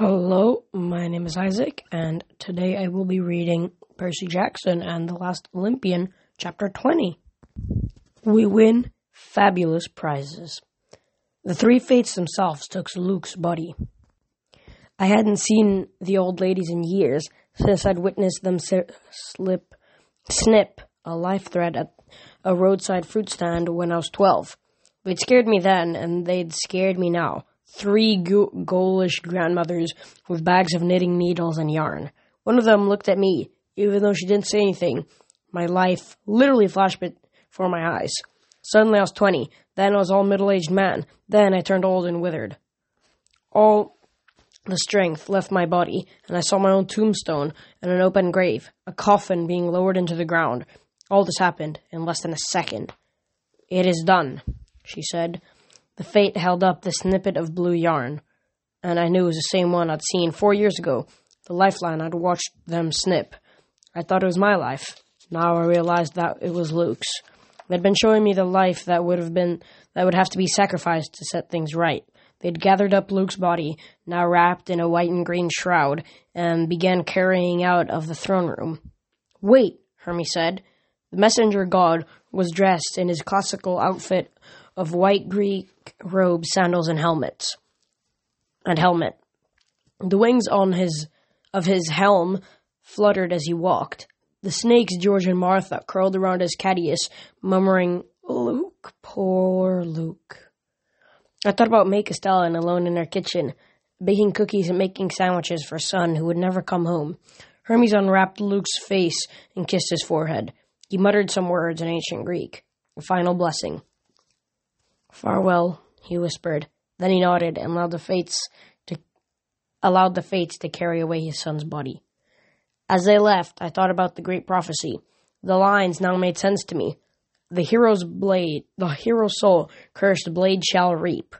Hello, my name is Isaac, and today I will be reading Percy Jackson and the Last Olympian, Chapter 20. We win fabulous prizes. The three fates themselves took Luke's body. I hadn't seen the old ladies in years since I'd witnessed them slip, snip a life thread at a roadside fruit stand when I was 12. They'd scared me then, and they'd scared me now three ghoulish grandmothers with bags of knitting needles and yarn. One of them looked at me, even though she didn't say anything. My life literally flashed before my eyes. Suddenly I was 20. Then I was all middle aged man. Then I turned old and withered. All the strength left my body, and I saw my own tombstone and an open grave, a coffin being lowered into the ground. All this happened in less than a second. It is done, she said. The fate held up the snippet of blue yarn, and I knew it was the same one I'd seen four years ago, the lifeline I'd watched them snip. I thought it was my life. Now I realized that it was Luke's. They'd been showing me the life that would have been that would have to be sacrificed to set things right. They'd gathered up Luke's body, now wrapped in a white and green shroud, and began carrying out of the throne room. Wait, Hermes said. The messenger god was dressed in his classical outfit of white Greek robes, sandals, and helmets. And helmet. The wings on his of his helm fluttered as he walked. The snakes, George and Martha, curled around his caduceus, murmuring, Luke, poor Luke. I thought about May Castellan alone in her kitchen, baking cookies and making sandwiches for son who would never come home. Hermes unwrapped Luke's face and kissed his forehead. He muttered some words in ancient Greek. A final blessing. Farewell, he whispered. Then he nodded and allowed the fates to allowed the fates to carry away his son's body. As they left, I thought about the great prophecy. The lines now made sense to me. The hero's blade, the hero's soul, cursed blade shall reap.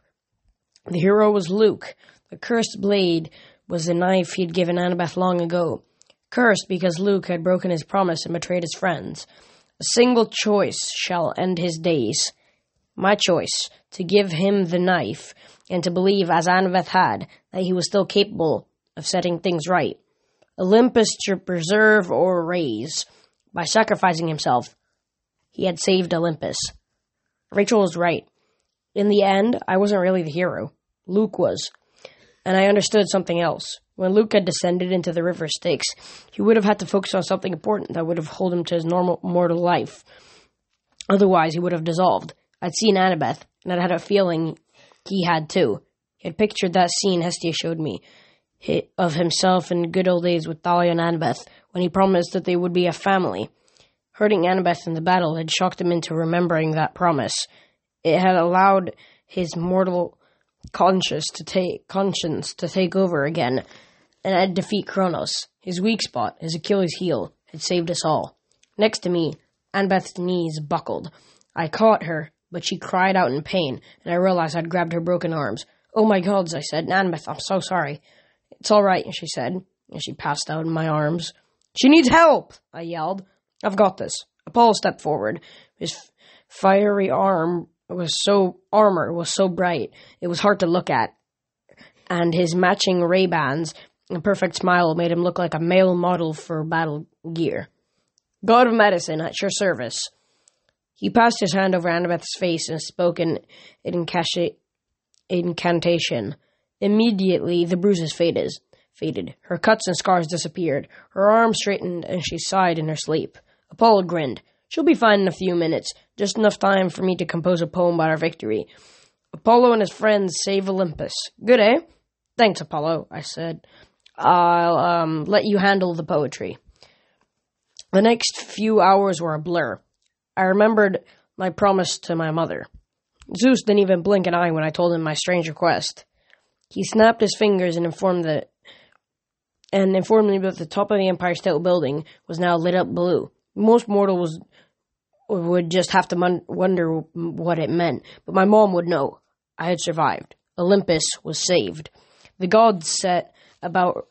The hero was Luke. The cursed blade was the knife he'd given Annabeth long ago. Cursed because Luke had broken his promise and betrayed his friends. A single choice shall end his days my choice, to give him the knife, and to believe, as Annabeth had, that he was still capable of setting things right. Olympus to preserve or raise. By sacrificing himself, he had saved Olympus. Rachel was right. In the end, I wasn't really the hero. Luke was. And I understood something else. When Luke had descended into the river Styx, he would have had to focus on something important that would have held him to his normal mortal life. Otherwise, he would have dissolved. I'd seen Annabeth, and I'd had a feeling he had too. He had pictured that scene Hestia showed me of himself in good old days with Thalia and Annabeth when he promised that they would be a family. Hurting Annabeth in the battle had shocked him into remembering that promise. It had allowed his mortal conscience to take conscience to take over again, and had defeat Kronos. His weak spot, his Achilles heel, had saved us all. Next to me, Annabeth's knees buckled. I caught her, but she cried out in pain, and I realized I'd grabbed her broken arms. Oh my gods, I said. Annabeth, I'm so sorry. It's all right, she said, and she passed out in my arms. She needs help, I yelled. I've got this. Apollo stepped forward. His fiery arm was so armor was so bright it was hard to look at, and his matching Ray Bans and perfect smile made him look like a male model for battle gear. God of medicine at your service. He passed his hand over Annabeth's face and spoke an incantation. Immediately, the bruises faded. Faded. Her cuts and scars disappeared. Her arms straightened, and she sighed in her sleep. Apollo grinned. She'll be fine in a few minutes, just enough time for me to compose a poem about our victory. Apollo and his friends save Olympus. Good, eh? Thanks, Apollo, I said. I'll um, let you handle the poetry. The next few hours were a blur. I remembered my promise to my mother. Zeus didn't even blink an eye when I told him my strange request. He snapped his fingers and informed and informed me that the top of the Empire State Building was now lit up blue. Most mortals would just have to wonder what it meant, but my mom would know. I had survived. Olympus was saved. The gods set about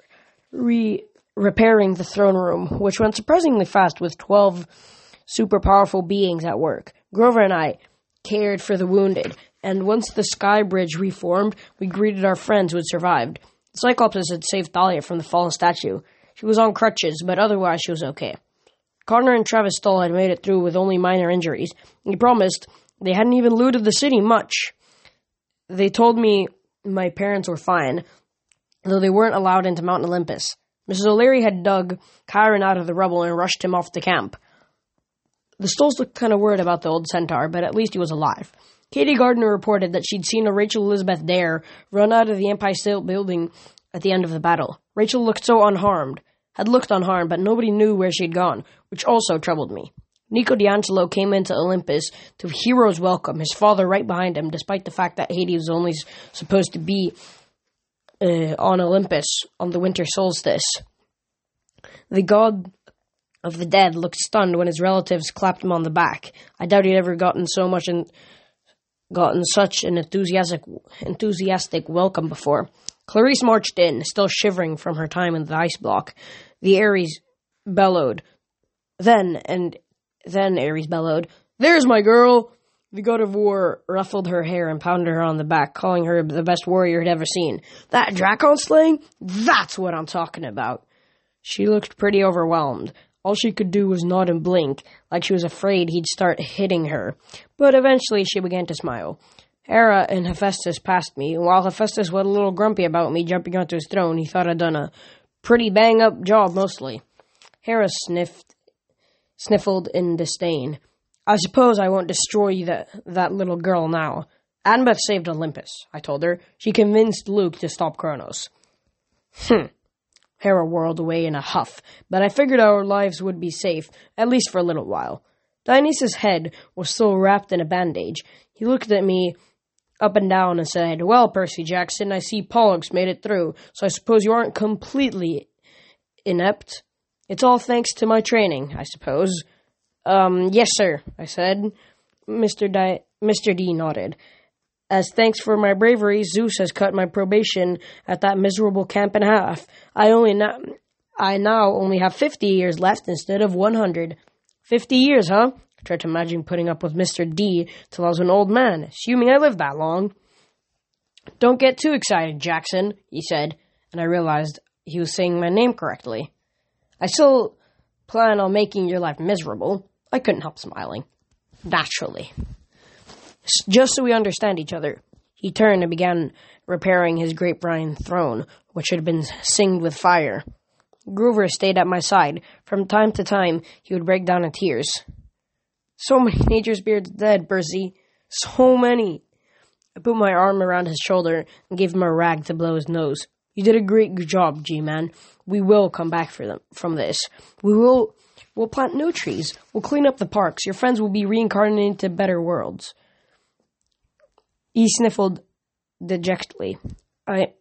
re- repairing the throne room, which went surprisingly fast with twelve super powerful beings at work. Grover and I cared for the wounded, and once the sky bridge reformed, we greeted our friends who had survived. Cyclops had saved Thalia from the fallen statue. She was on crutches, but otherwise she was okay. Connor and Travis Stoll had made it through with only minor injuries. He promised they hadn't even looted the city much. They told me my parents were fine, though they weren't allowed into Mount Olympus. Mrs. O'Leary had dug Chiron out of the rubble and rushed him off to camp. The Stolls looked kind of worried about the old centaur, but at least he was alive. Katie Gardner reported that she'd seen a Rachel Elizabeth Dare run out of the Empire State Building at the end of the battle. Rachel looked so unharmed, had looked unharmed, but nobody knew where she'd gone, which also troubled me. Nico di Angelo came into Olympus to hero's welcome, his father right behind him, despite the fact that Hades was only supposed to be uh, on Olympus on the winter solstice. The god of the dead looked stunned when his relatives clapped him on the back. I doubt he'd ever gotten so much and gotten such an enthusiastic enthusiastic welcome before. Clarisse marched in, still shivering from her time in the ice block. The Ares bellowed. Then and then Ares bellowed, "There's my girl!" The god of war ruffled her hair and pounded her on the back, calling her the best warrior he'd ever seen. That Drakon slaying? That's what I'm talking about. She looked pretty overwhelmed. All she could do was nod and blink, like she was afraid he'd start hitting her. But eventually she began to smile. Hera and Hephaestus passed me, and while Hephaestus was a little grumpy about me jumping onto his throne, he thought I'd done a pretty bang up job mostly. Hera sniffed, sniffled in disdain. I suppose I won't destroy that, that little girl now. Annabeth saved Olympus, I told her. She convinced Luke to stop Kronos. Hmm. Hera whirled away in a huff, but I figured our lives would be safe, at least for a little while. Dionysus' head was still wrapped in a bandage. He looked at me up and down and said, Well, Percy Jackson, I see Pollux made it through, so I suppose you aren't completely inept. It's all thanks to my training, I suppose. Um, yes, sir, I said. Mr. Di- Mr. D nodded. As thanks for my bravery, Zeus has cut my probation at that miserable camp in half. I only now, I now only have fifty years left instead of one hundred. Fifty years, huh? I tried to imagine putting up with Mr. D till I was an old man, assuming I lived that long. Don't get too excited, Jackson, he said, and I realized he was saying my name correctly. I still plan on making your life miserable. I couldn't help smiling. Naturally. Just so we understand each other. He turned and began repairing his grapevine throne, which had been singed with fire. Grover stayed at my side. From time to time, he would break down in tears. So many nature's beards dead, Percy. So many. I put my arm around his shoulder and gave him a rag to blow his nose. You did a great job, G-Man. We will come back for them from this. We will We'll plant new trees. We'll clean up the parks. Your friends will be reincarnated into better worlds. He sniffled dejectedly. I,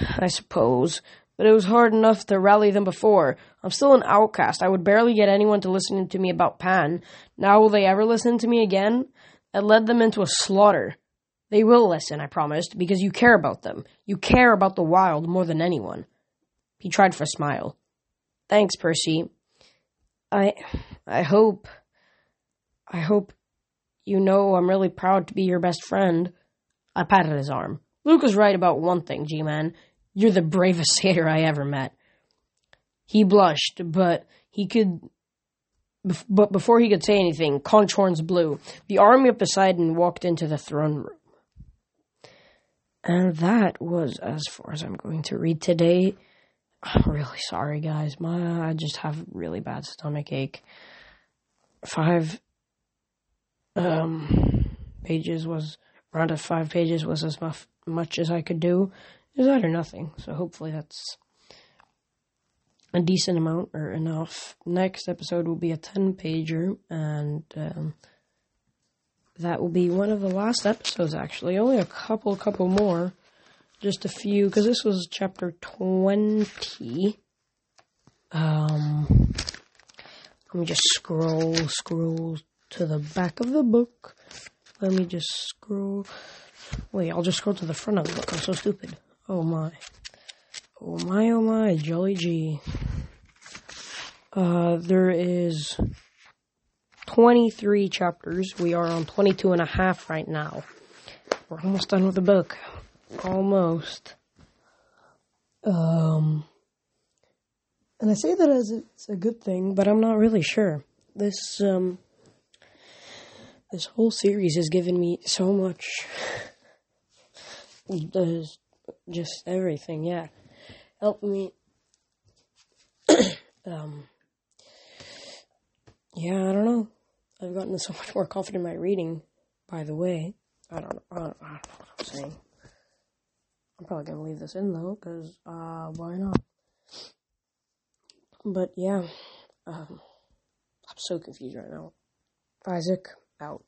I suppose, but it was hard enough to rally them before. I'm still an outcast. I would barely get anyone to listen to me about Pan. Now will they ever listen to me again? I led them into a slaughter. They will listen, I promised, because you care about them. You care about the wild more than anyone. He tried for a smile. Thanks, Percy. I I hope I hope you know I'm really proud to be your best friend. I patted his arm. Luke was right about one thing, G Man. You're the bravest satyr I ever met. He blushed, but he could but before he could say anything, conch horns blew. The army of Poseidon walked into the throne room. And that was as far as I'm going to read today. I'm really sorry, guys. My I just have really bad stomach ache. Five um, pages was around at five pages was as much, as I could do. Is that or nothing? So hopefully that's a decent amount or enough. Next episode will be a ten pager, and um, that will be one of the last episodes. Actually, only a couple, couple more just a few, because this was chapter 20. Um, let me just scroll, scroll to the back of the book. Let me just scroll. Wait, I'll just scroll to the front of the book. I'm so stupid. Oh my. Oh my, oh my, Jolly G. Uh, there is 23 chapters. We are on 22 and a half right now. We're almost done with the book. Almost. Um, and I say that as it's a good thing, but I'm not really sure. This um, this whole series has given me so much. There's just everything, yeah. Help me. um, yeah, I don't know. I've gotten so much more confident in my reading. By the way, I don't know. I don't, I don't know what I'm saying. I'm probably gonna leave this in though, cause uh, why not? But yeah, um, I'm so confused right now. Isaac out.